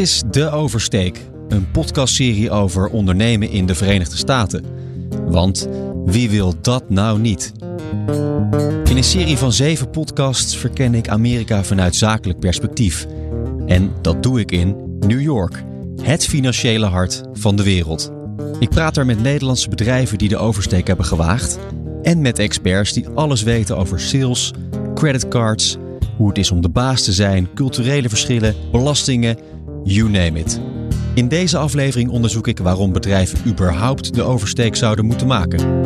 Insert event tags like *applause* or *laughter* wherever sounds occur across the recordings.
is De Oversteek, een podcastserie over ondernemen in de Verenigde Staten. Want wie wil dat nou niet? In een serie van zeven podcasts verken ik Amerika vanuit zakelijk perspectief. En dat doe ik in New York, het financiële hart van de wereld. Ik praat er met Nederlandse bedrijven die de oversteek hebben gewaagd. En met experts die alles weten over sales, creditcards, hoe het is om de baas te zijn, culturele verschillen, belastingen, you name it. In deze aflevering onderzoek ik waarom bedrijven überhaupt de oversteek zouden moeten maken.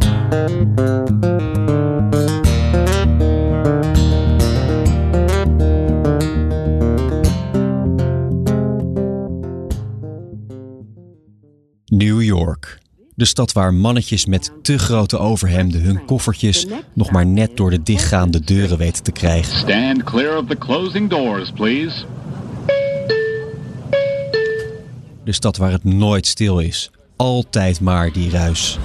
New York. De stad waar mannetjes met te grote overhemden hun koffertjes nog maar net door de dichtgaande deuren weten te krijgen. Stand clear of the closing doors, please. De stad waar het nooit stil is. Altijd maar die ruis.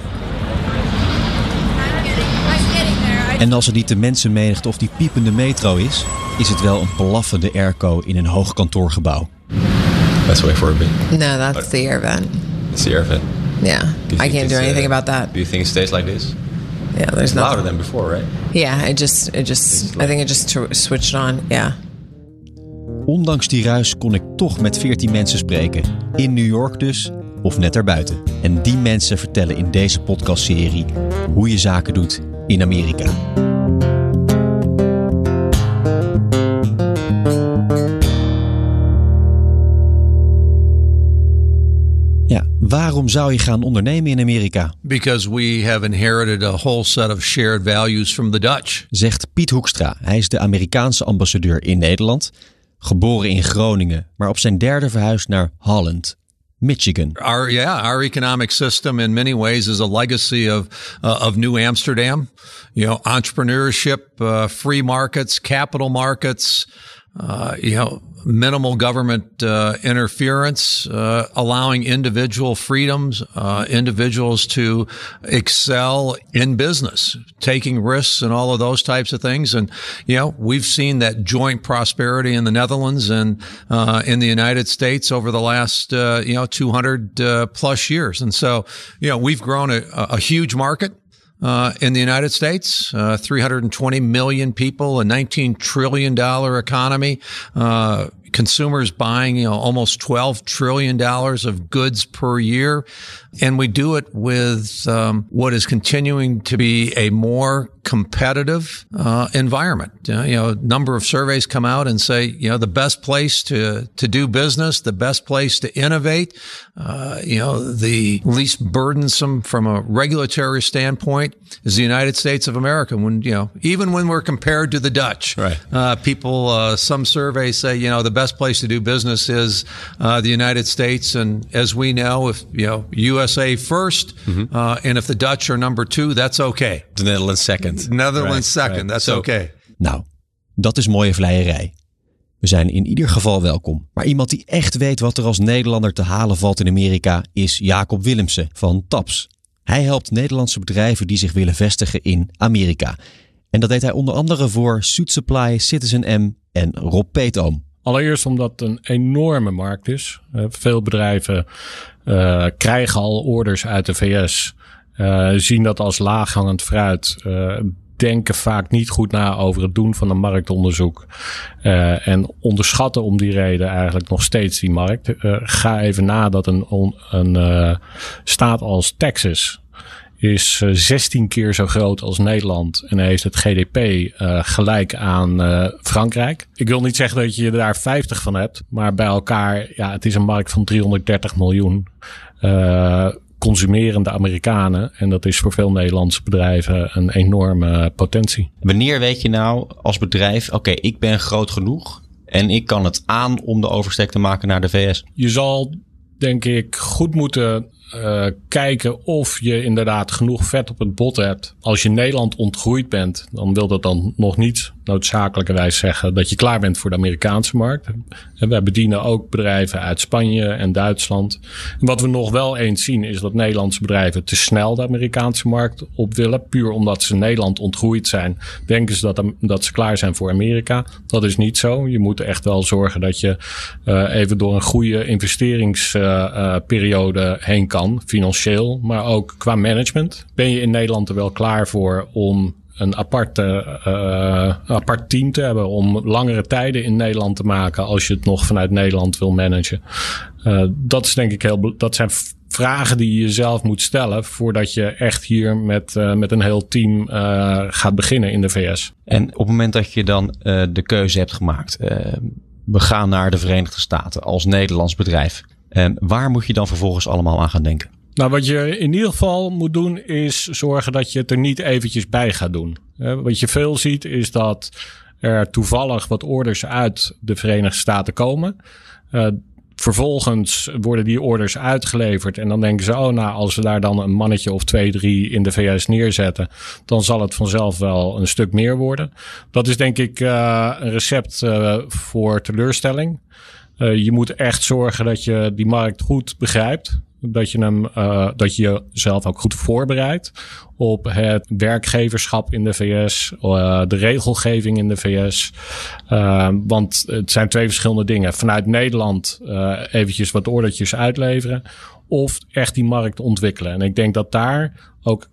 En als het niet de mensenmenigte of die piepende metro is, is het wel een blaffende airco in een hoog kantoorgebouw. That's way for a bit. No, that's the air vent. It's the air vent. Yeah, I can't do it's, anything uh, about that. Do you think it stays like this? Yeah, there's Louder nothing. than before, right? Yeah, it just, it just, I think it just switched on. Yeah. Ondanks die ruis kon ik toch met 14 mensen spreken. In New York dus, of net daarbuiten. En die mensen vertellen in deze podcastserie hoe je zaken doet in Amerika. Ja, waarom zou je gaan ondernemen in Amerika? because we have inherited a whole set of shared values from the Dutch. Zegt Piet Hoekstra. Hij is de Amerikaanse ambassadeur in Nederland. Geboren in Groningen, maar op zijn derde verhuisd naar Holland, Michigan. Our yeah, our economic system in many ways is a legacy of uh, of New Amsterdam. You know, entrepreneurship, uh, free markets, capital markets. Uh, you know, minimal government uh, interference, uh, allowing individual freedoms, uh, individuals to excel in business, taking risks, and all of those types of things. And you know, we've seen that joint prosperity in the Netherlands and uh, in the United States over the last uh, you know 200 uh, plus years. And so, you know, we've grown a, a huge market. Uh, in the United States, uh, 320 million people, a 19 trillion dollar economy, uh, consumers buying you know almost 12 trillion dollars of goods per year, and we do it with um, what is continuing to be a more competitive uh, environment. Uh, you know, a number of surveys come out and say you know the best place to to do business, the best place to innovate, uh, you know, the least burdensome from a regulatory standpoint is the United States of America. When you know, even when we're compared to the Dutch, Right. uh, people, uh, some surveys say, you know, the best place to do business is uh, the United States. And as we know, if, you know, USA 1st uh, and if the Dutch are number two, that's okay. The Netherlands second. Netherlands Right, second, right. that's So- okay. Nou, dat is mooie vleierij. We zijn in ieder geval welkom. Maar iemand die echt weet wat er als Nederlander te halen valt in Amerika is Jacob Willemsen van TAPS. Hij helpt Nederlandse bedrijven die zich willen vestigen in Amerika. En dat deed hij onder andere voor Suit Supply, Citizen M en Rob Peetoom. Allereerst omdat het een enorme markt is. Eh, veel bedrijven eh, krijgen al orders uit de VS, eh, zien dat als laaghangend fruit, denken vaak niet goed na over het doen van een marktonderzoek en onderschatten om die reden eigenlijk nog steeds die markt. Ga even na dat een, een staat als Texas is eh, 16 keer zo groot als Nederland en heeft het GDP eh, gelijk aan eh, Frankrijk. Ik wil niet zeggen dat je er daar 50 van hebt, maar bij elkaar, ja, het is een markt van 330 miljoen eh, consumerende Amerikanen. En dat is voor veel Nederlandse bedrijven een enorme potentie. Wanneer weet je nou als bedrijf, oké, ik ben groot genoeg en ik kan het aan om de oversteek te maken naar de VS? Je zal, denk ik, goed moeten uh, kijken of je inderdaad genoeg vet op het bot hebt. Als je Nederland ontgroeid bent, dan wil dat dan nog niet noodzakelijkerwijs zeggen dat je klaar bent voor de Amerikaanse markt. En wij bedienen ook bedrijven uit Spanje en Duitsland. En wat we nog wel eens zien is dat Nederlandse bedrijven te snel de Amerikaanse markt op willen. Puur omdat ze Nederland ontgroeid zijn, denken ze dat, dat ze klaar zijn voor Amerika. Dat is niet zo. Je moet echt wel zorgen dat je uh, even door een goede investeringsperiode uh, heen kan, financieel, maar ook qua management. Ben je in Nederland er wel klaar voor om een aparte, uh, apart team te hebben om langere tijden in Nederland te maken als je het nog vanuit Nederland wil managen. Uh, dat is denk ik heel, dat zijn vragen die je jezelf moet stellen voordat je echt hier met, uh, met een heel team gaat beginnen in de VS. En op het moment dat je dan de keuze hebt gemaakt, we gaan naar de Verenigde Staten als Nederlands bedrijf. En waar moet je dan vervolgens allemaal aan gaan denken? Nou, wat je in ieder geval moet doen, is zorgen dat je het er niet eventjes bij gaat doen. Wat je veel ziet, is dat er toevallig wat orders uit de Verenigde Staten komen. Uh, vervolgens worden die orders uitgeleverd en dan denken ze, oh nou, als we daar dan een mannetje of twee, drie in de VS neerzetten, dan zal het vanzelf wel een stuk meer worden. Dat is denk ik uh, een recept uh, voor teleurstelling. Je moet echt zorgen dat je die markt goed begrijpt dat je, hem, uh, dat je jezelf ook goed voorbereidt op het werkgeverschap in de VS, uh, de regelgeving in de VS. Want het zijn twee verschillende dingen. Vanuit Nederland eventjes wat ordertjes uitleveren of echt die markt ontwikkelen. En ik denk dat daar ook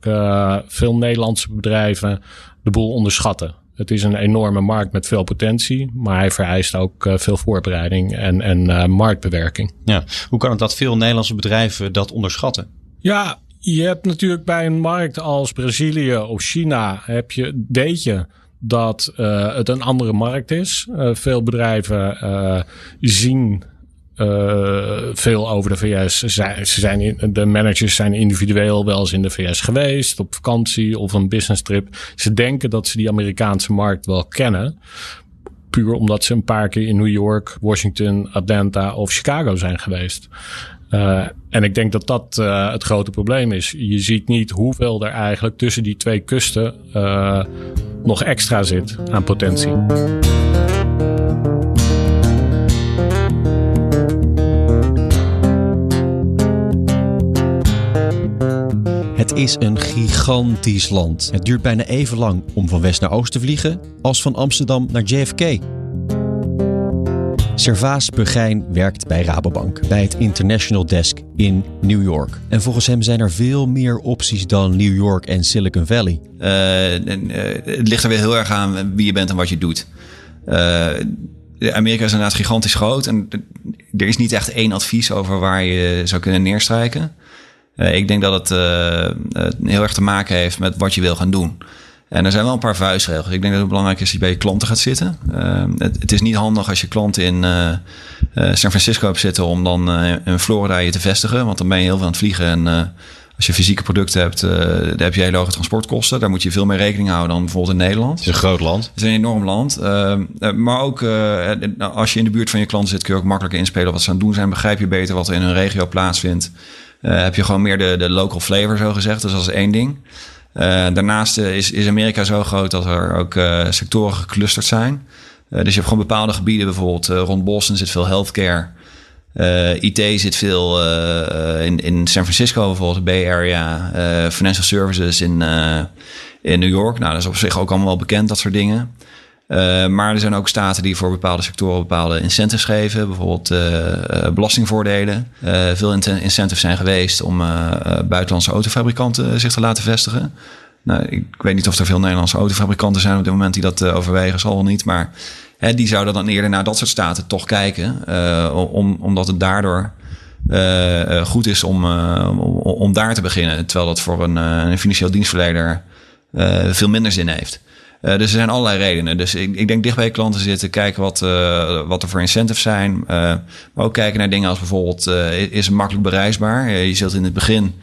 veel Nederlandse bedrijven de boel onderschatten. Het is een enorme markt met veel potentie, maar hij vereist ook uh, veel voorbereiding en, en uh, marktbewerking. Ja, hoe kan het dat veel Nederlandse bedrijven dat onderschatten? Ja, je hebt natuurlijk bij een markt als Brazilië of China, heb je, weet je dat uh, het een andere markt is. veel bedrijven zien uh, veel over de VS. Ze zijn in, de managers zijn individueel wel eens in de VS geweest, op vakantie of een business trip. Ze denken dat ze die Amerikaanse markt wel kennen. Puur omdat ze een paar keer in New York, Washington, Atlanta of Chicago zijn geweest. Uh, en ik denk dat dat uh, het grote probleem is. Je ziet niet hoeveel er eigenlijk tussen die twee kusten nog extra zit aan potentie. Is een gigantisch land. Het duurt bijna even lang om van west naar oost te vliegen als van Amsterdam naar JFK. Servaas Pugijn werkt bij Rabobank, bij het International Desk in New York. En volgens hem zijn er veel meer opties dan New York en Silicon Valley. Uh, en, uh, het ligt er weer heel erg aan wie je bent en wat je doet. Uh, Amerika is inderdaad gigantisch groot en er is niet echt één advies over waar je zou kunnen neerstrijken. Uh, ik denk dat het uh, heel erg te maken heeft met wat je wil gaan doen. En er zijn wel een paar vuistregels. Ik denk dat het belangrijk is dat je bij je klanten gaat zitten. Uh, het, het, is niet handig als je klanten in San Francisco hebt zitten om dan in Florida je te vestigen. Want dan ben je heel veel aan het vliegen. En als je fysieke producten hebt, dan heb je hele hoge transportkosten. Daar moet je veel meer rekening houden dan bijvoorbeeld in Nederland. Het is een groot land. Het is een enorm land. Ehm, maar ook als je in de buurt van je klanten zit, kun je ook makkelijker inspelen wat ze aan het doen zijn. Begrijp je beter wat er in hun regio plaatsvindt. Uh, heb je gewoon meer de, de local flavor, zo gezegd. Dus dat is één ding. Uh, daarnaast uh, is, is Amerika zo groot dat er ook sectoren geclusterd zijn. dus je hebt gewoon bepaalde gebieden, bijvoorbeeld rond Boston zit veel healthcare. IT zit veel in, in San Francisco, bijvoorbeeld de Bay Area. financial services in, in New York. Nou, dat is op zich ook allemaal wel bekend, dat soort dingen. Uh, maar er zijn ook staten die voor bepaalde sectoren bepaalde incentives geven. Bijvoorbeeld uh, belastingvoordelen. Uh, veel incentives zijn geweest om buitenlandse autofabrikanten zich te laten vestigen. Nou, ik weet niet of er veel Nederlandse autofabrikanten zijn op dit moment die dat overwegen, zal wel niet. Maar hè, die zouden dan eerder naar dat soort staten toch kijken. om, omdat het daardoor goed is om, om, om, daar te beginnen. Terwijl dat voor een, een financieel dienstverlener veel minder zin heeft. Uh, dus er zijn allerlei redenen. Dus ik, ik denk dicht bij klanten zitten, kijken wat, uh, wat er voor incentives zijn. Uh, maar ook kijken naar dingen als bijvoorbeeld, is het makkelijk bereisbaar? je zult in het begin,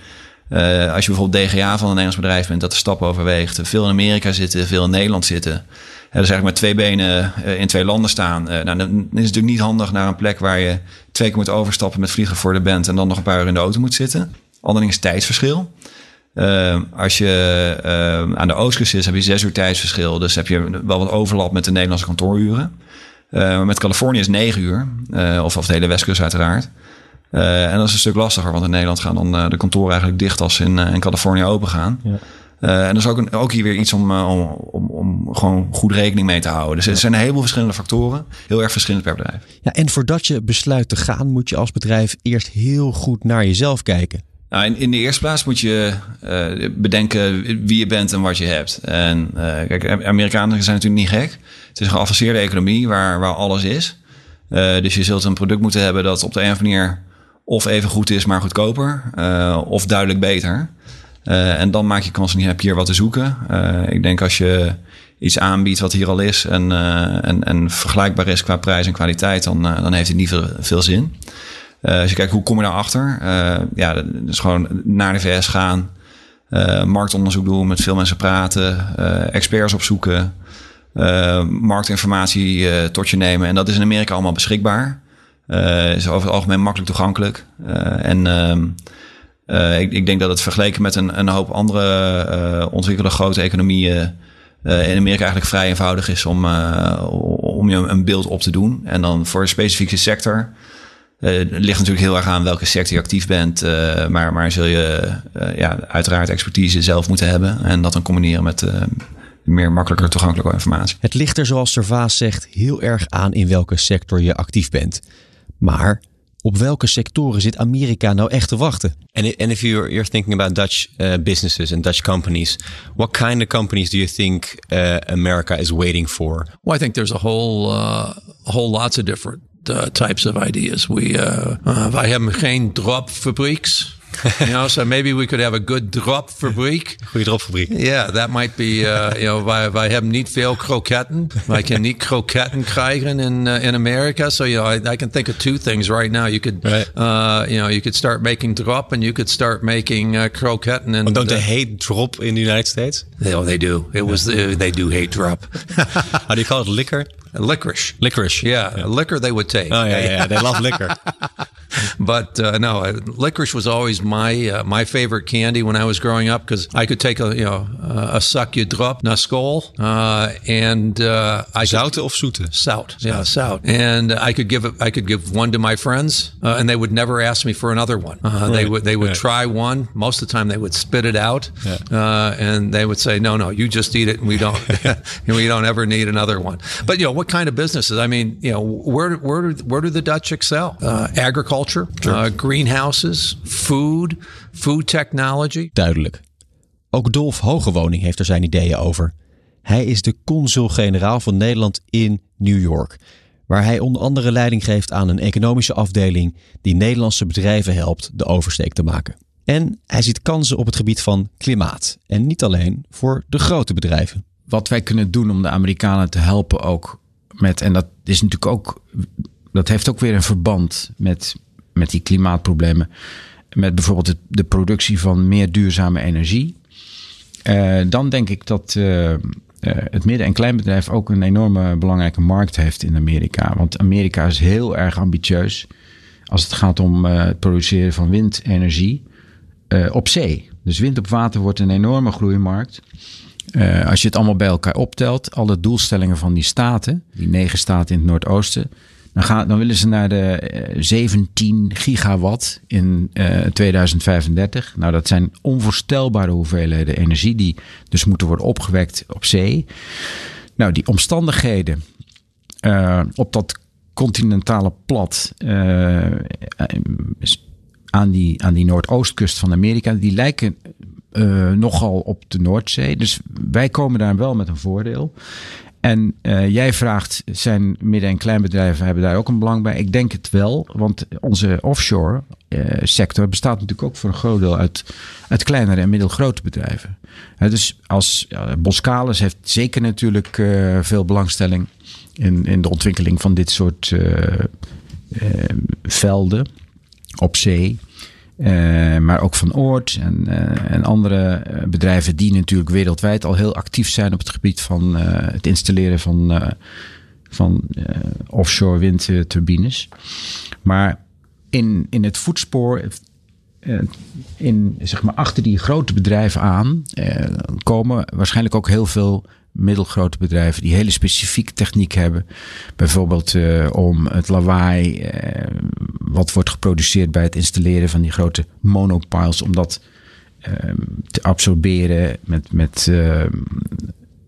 als je bijvoorbeeld DGA van een Nederlands bedrijf bent, dat de stap overweegt. Veel in Amerika zitten, veel in Nederland zitten. dus eigenlijk met twee benen in twee landen staan. nou, dan is het natuurlijk niet handig naar een plek waar je twee keer moet overstappen met vliegen voor de band en dan nog een paar uur in de auto moet zitten. Ander ding is tijdsverschil. Uh, als je uh, aan de oostkust is, heb je zes uur tijdsverschil. Dus heb je wel wat overlap met de Nederlandse kantooruren. Uh, met Californië is negen uur. of, of de hele westkust uiteraard. en dat is een stuk lastiger, want in Nederland gaan dan de kantoren eigenlijk dicht als ze in, in Californië open gaan. Ja. En dat is ook, een, ook hier weer iets om, om, om, om, gewoon goed rekening mee te houden. Dus er zijn een heleboel verschillende factoren. Heel erg verschillend per bedrijf. Ja, en voordat je besluit te gaan, moet je als bedrijf eerst heel goed naar jezelf kijken. Nou, in, de eerste plaats moet je uh, bedenken wie je bent en wat je hebt. En uh, kijk, Amerikanen zijn natuurlijk niet gek. Het is een geavanceerde economie waar, waar alles is. Uh, dus je zult een product moeten hebben dat op de een of andere manier of even goed is, maar goedkoper. of duidelijk beter. en dan maak je kans niet, heb je hier wat te zoeken. ik denk als je iets aanbiedt wat hier al is en, en, en vergelijkbaar is qua prijs en kwaliteit, dan, dan heeft het niet veel zin. Uh, als je kijkt hoe kom je daarachter, uh, ja, dat is gewoon naar de VS gaan, uh, marktonderzoek doen, met veel mensen praten, experts opzoeken, marktinformatie tot je nemen. En dat is in Amerika allemaal beschikbaar. is over het algemeen makkelijk toegankelijk. en ehm, ik, ik, denk dat het vergeleken met een, een hoop andere ontwikkelde grote economieën in Amerika eigenlijk vrij eenvoudig is om, om je een beeld op te doen. En dan voor een specifieke sector uh, het ligt natuurlijk heel erg aan welke sector je actief bent. Uh, maar, maar zul je uh, ja, uiteraard expertise zelf moeten hebben. En dat dan combineren met meer makkelijker toegankelijke informatie. Het ligt er, zoals Servaas zegt, heel erg aan in welke sector je actief bent. Maar op welke sectoren zit Amerika nou echt te wachten? And, and if you're, you're thinking about Dutch uh, businesses and Dutch companies, what kind of companies do you think uh, America is waiting for? Well, I think there's a whole, uh, whole lots of different uh, types of ideas. We uh, uh, wij hebben geen dropfabrieks. you know, so maybe we could have a good drop fabriek. *laughs* Goede dropfabriek. Yeah, that might be, uh, you know, wij, wij hebben niet veel kroketten. wij kunnen niet kroketten krijgen in, uh, in America. So, you know, I, I, can think of two things right now. You could, right. uh, you know, you could start making drop and you could start making uh, kroketten. And, oh, don't they hate drop in the United States? Oh, they do. It was, they do hate drop. *laughs* How do you call it? Liquor? Licorice. Licorice. Yeah, yeah. liquor they would take. Oh, yeah, yeah. They love liquor. *laughs* but uh, no, licorice was always my uh, my favorite candy when I was growing up because I could take a you know a suckje drop naar school uh, and uh, I zoute of zoete zout yeah zout and I could give it I could give one to my friends uh, and they would never ask me for another one. Uh, right. They would they would try one. Most of the time they would spit it out yeah. and they would say no no you just eat it and we don't *laughs* *laughs* we don't ever need another one. But you know what kind of businesses? I mean you know where where where do the Dutch excel? agriculture, sure. greenhouses, food food technology. Duidelijk. Ook Dolf Hogewoning heeft er zijn ideeën over. Hij is de consul-generaal van Nederland in New York, waar hij onder andere leiding geeft aan een economische afdeling die Nederlandse bedrijven helpt de oversteek te maken. En hij ziet kansen op het gebied van klimaat. En niet alleen voor de grote bedrijven. Wat wij kunnen doen om de Amerikanen te helpen ook met, en dat is natuurlijk ook, dat heeft ook weer een verband met, met die klimaatproblemen met bijvoorbeeld de productie van meer duurzame energie. Uh, dan denk ik dat uh, uh, het midden- en kleinbedrijf ook een enorme belangrijke markt heeft in Amerika. Want Amerika is heel erg ambitieus als het gaat om het produceren van windenergie op zee. Dus wind op water wordt een enorme groeimarkt. als je het allemaal bij elkaar optelt, alle doelstellingen van die staten, die negen staten in het Noordoosten, dan, gaan, dan willen ze naar de 17 eh, gigawatt in uh, eh, 2035. Nou, dat zijn onvoorstelbare hoeveelheden energie die dus moeten worden opgewekt op zee. Nou, die omstandigheden uh, op dat continentale plat aan, die, aan die noordoostkust van Amerika, die lijken nogal op de Noordzee. Dus wij komen daar wel met een voordeel. En uh, jij vraagt, zijn midden- en kleinbedrijven hebben daar ook een belang bij? Ik denk het wel, want onze offshore uh, sector bestaat natuurlijk ook voor een groot deel uit, uit kleinere en middelgrote bedrijven. Dus als Boskalis heeft zeker natuurlijk veel belangstelling in, in de ontwikkeling van dit soort velden op zee. Uh, maar ook van Oort en, uh, en andere eh, bedrijven die natuurlijk wereldwijd al heel actief zijn op het gebied van het installeren van, van offshore windturbines. Maar in, in het voetspoor eh, in, zeg maar, achter die grote bedrijven aan eh, komen waarschijnlijk ook heel veel middelgrote bedrijven die hele specifieke techniek hebben. Bijvoorbeeld om het lawaai wat wordt geproduceerd bij het installeren van die grote monopiles, om dat uh, te absorberen met, met,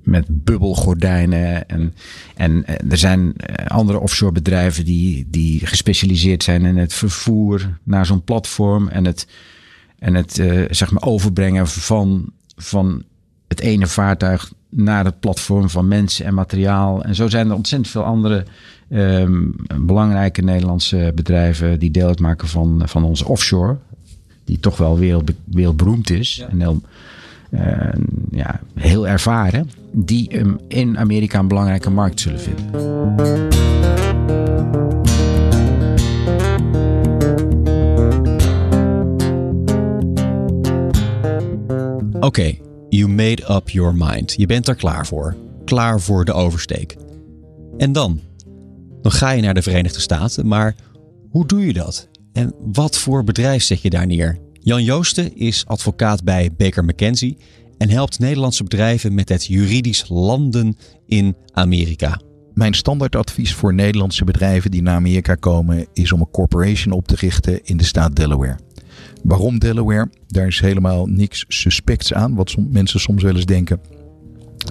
met bubbelgordijnen. En, en er zijn andere offshore bedrijven die, die gespecialiseerd zijn in het vervoer naar zo'n platform en het, en het zeg maar overbrengen van, van het ene vaartuig naar het platform van mensen en materiaal. En zo zijn er ontzettend veel andere um, belangrijke Nederlandse bedrijven die deel uitmaken van, van onze offshore. Die toch wel wereld, wereldberoemd is. En heel, uh, ja, heel ervaren. Die um, in Amerika een belangrijke markt zullen vinden. Oké, okay, You made up your mind. Je bent er klaar voor. Klaar voor de oversteek. En dan? Dan ga je naar de Verenigde Staten, maar hoe doe je dat? En wat voor bedrijf zet je daar neer? Jan Joosten is advocaat bij Baker McKenzie en helpt Nederlandse bedrijven met het juridisch landen in Amerika. Mijn standaardadvies voor Nederlandse bedrijven die naar Amerika komen is om een corporation op te richten in de staat Delaware. Waarom Delaware? Daar is helemaal niks suspects aan, wat mensen soms wel eens denken.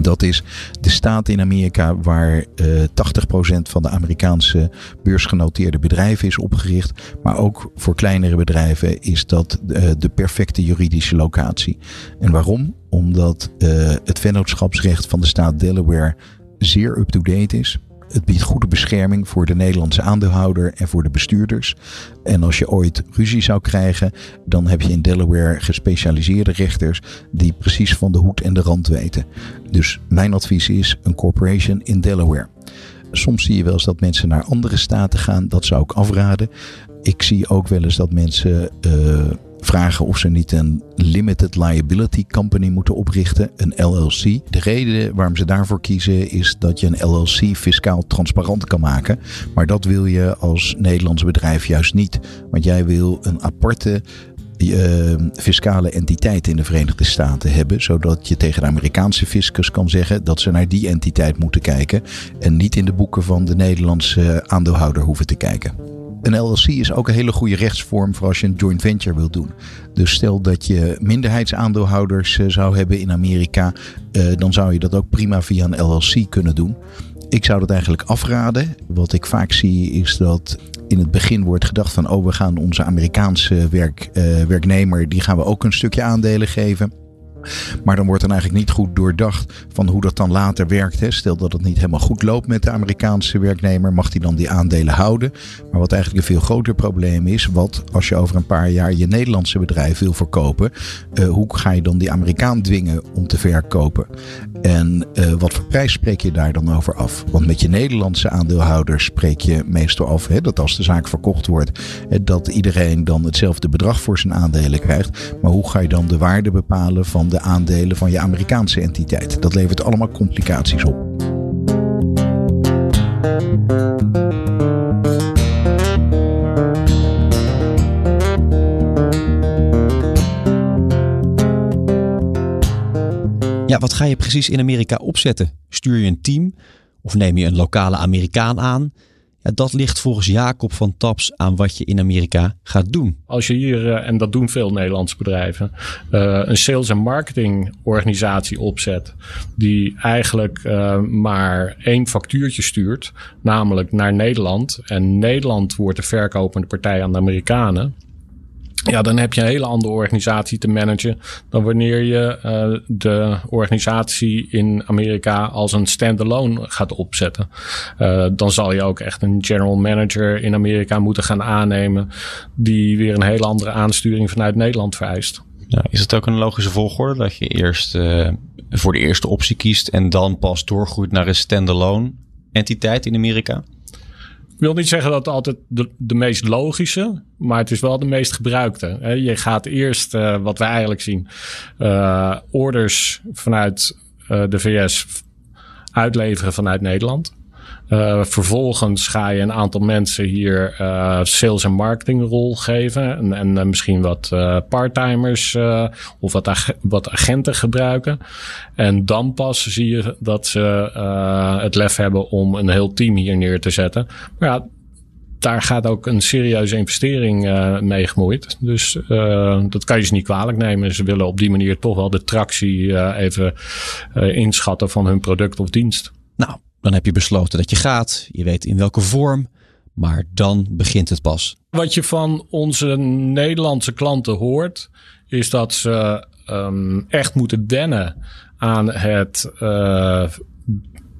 Dat is de staat in Amerika waar uh, eh, 80% van de Amerikaanse beursgenoteerde bedrijven is opgericht. Maar ook voor kleinere bedrijven is dat uh, de perfecte juridische locatie. En waarom? Omdat uh, het vennootschapsrecht van de staat Delaware zeer up-to-date is. Het biedt goede bescherming voor de Nederlandse aandeelhouder en voor de bestuurders. En als je ooit ruzie zou krijgen, dan heb je in Delaware gespecialiseerde rechters die precies van de hoed en de rand weten. Dus mijn advies is een corporation in Delaware. Soms zie je wel eens dat mensen naar andere staten gaan. Dat zou ik afraden. Ik zie ook wel eens dat mensen uh, vragen of ze niet een limited liability company moeten oprichten, een LLC. De reden waarom ze daarvoor kiezen is dat je een LLC fiscaal transparant kan maken. Maar dat wil je als Nederlands bedrijf juist niet. Want jij wil een aparte uh, fiscale entiteit in de Verenigde Staten hebben, zodat je tegen de Amerikaanse fiscus kan zeggen dat ze naar die entiteit moeten kijken en niet in de boeken van de Nederlandse aandeelhouder hoeven te kijken. Een LLC is ook een hele goede rechtsvorm voor als je een joint venture wilt doen. Dus stel dat je minderheidsaandeelhouders eh, zou hebben in Amerika, eh, dan zou je dat ook prima via een LLC kunnen doen. Ik zou dat eigenlijk afraden. Wat ik vaak zie is dat in het begin wordt gedacht van oh we gaan onze Amerikaanse werk, uh, werknemer die gaan we ook een stukje aandelen geven. Maar dan wordt er eigenlijk niet goed doordacht van hoe dat dan later werkt. Hè. Stel dat het niet helemaal goed loopt met de Amerikaanse werknemer, mag die dan die aandelen houden? Maar wat eigenlijk een veel groter probleem is, wat als je over een paar jaar je Nederlandse bedrijf wil verkopen, uh, hoe ga je dan die Amerikaan dwingen om te verkopen? En uh, wat voor prijs spreek je daar dan over af? Want met je Nederlandse aandeelhouders spreek je meestal af hè, dat als de zaak verkocht wordt, dat iedereen dan hetzelfde bedrag voor zijn aandelen krijgt. Maar hoe ga je dan de waarde bepalen van de aandelen van je Amerikaanse entiteit. Dat levert allemaal complicaties op. Ja, wat ga je precies in Amerika opzetten? Stuur je een team of neem je een lokale Amerikaan aan? dat ligt volgens Jacob van Taps aan wat je in Amerika gaat doen. Als je hier, eh, en dat doen veel Nederlandse bedrijven, uh, een sales- en marketing organisatie opzet. die eigenlijk uh, maar één factuurtje stuurt, namelijk naar Nederland. En Nederland wordt de verkopende partij aan de Amerikanen. Ja, dan heb je een hele andere organisatie te managen dan wanneer je uh, de organisatie in Amerika als een standalone gaat opzetten. Uh, dan zal je ook echt een general manager in Amerika moeten gaan aannemen die weer een hele andere aansturing vanuit Nederland vereist. Is het ook een logische volgorde dat je eerst uh, voor de eerste optie kiest en dan pas doorgroeit naar een standalone entiteit in Amerika? Wil niet zeggen dat het altijd de, de meest logische, maar het is wel de meest gebruikte. Je gaat eerst, uh, wat we eigenlijk zien, uh, orders vanuit uh, de VS uitleveren vanuit Nederland. Uh, vervolgens ga je een aantal mensen hier uh, sales- en marketingrol geven. En, en uh, misschien wat parttimers of wat, wat agenten gebruiken. En dan pas zie je dat ze het lef hebben om een heel team hier neer te zetten. Maar ja, daar gaat ook een serieuze investering mee gemoeid. Dus dat kan je ze niet kwalijk nemen. Ze willen op die manier toch wel de tractie even inschatten van hun product of dienst. Nou, dan heb je besloten dat je gaat. Je weet in welke vorm. Maar dan begint het pas. Wat je van onze Nederlandse klanten hoort, is dat ze um, echt moeten wennen aan het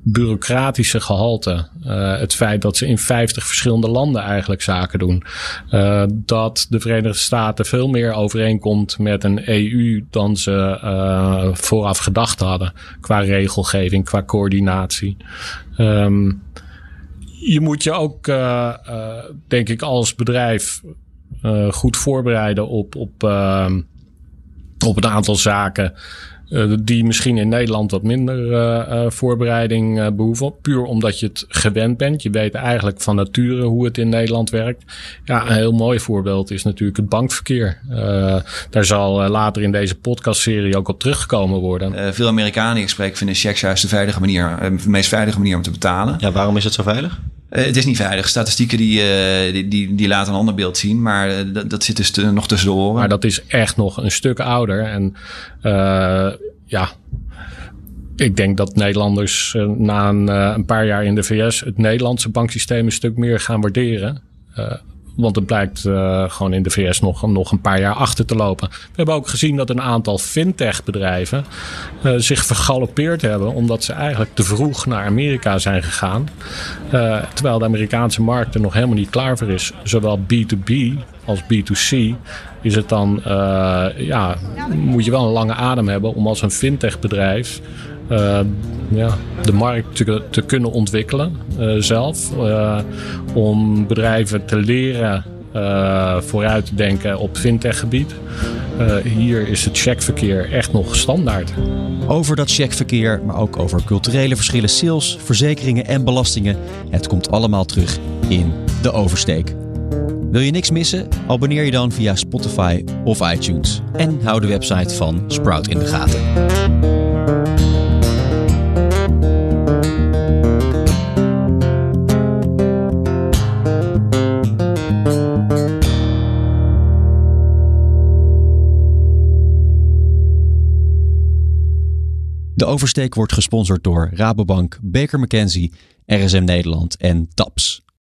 bureaucratische gehalte. Uh, het feit dat ze in 50 verschillende landen eigenlijk zaken doen. Uh, dat de Verenigde Staten veel meer overeenkomt met een EU dan ze uh, vooraf gedacht hadden. Qua regelgeving, qua coördinatie. Um, je moet je ook, denk ik, als bedrijf goed voorbereiden op, op, op een aantal zaken. Uh, die misschien in Nederland wat minder uh, uh, voorbereiding behoeven. Puur omdat je het gewend bent. Je weet eigenlijk van nature hoe het in Nederland werkt. Ja, een heel mooi voorbeeld is natuurlijk het bankverkeer. daar zal later in deze podcastserie ook op teruggekomen worden. veel Amerikanen die ik spreek vinden checks juist de veilige manier, de meest veilige manier om te betalen. Ja, waarom is het zo veilig? Uh, het is niet veilig. Statistieken die, uh, die, die, die, laten een ander beeld zien, maar uh, dat, zit dus nog tussen de oren. Maar dat is echt nog een stuk ouder. En ja, ik denk dat Nederlanders na een, een, paar jaar in de VS het Nederlandse banksysteem een stuk meer gaan waarderen. Want het blijkt uh, gewoon in de VS nog, nog een paar jaar achter te lopen. We hebben ook gezien dat een aantal fintech-bedrijven uh, zich vergalopeerd hebben. Omdat ze eigenlijk te vroeg naar Amerika zijn gegaan. Uh, terwijl de Amerikaanse markt er nog helemaal niet klaar voor is. Zowel B2B als B2C is het dan, ja, moet je wel een lange adem hebben om als een fintech-bedrijf uh, ja, de markt te, kunnen ontwikkelen uh, zelf. Om bedrijven te leren vooruit te denken op fintech-gebied. hier is het checkverkeer echt nog standaard. Over dat checkverkeer, maar ook over culturele verschillen, sales, verzekeringen en belastingen. Het komt allemaal terug in de oversteek. Wil je niks missen? Abonneer je dan via Spotify of iTunes. En hou de website van Sprout in de gaten. De oversteek wordt gesponsord door Rabobank, Baker McKenzie, RSM Nederland en TAPS.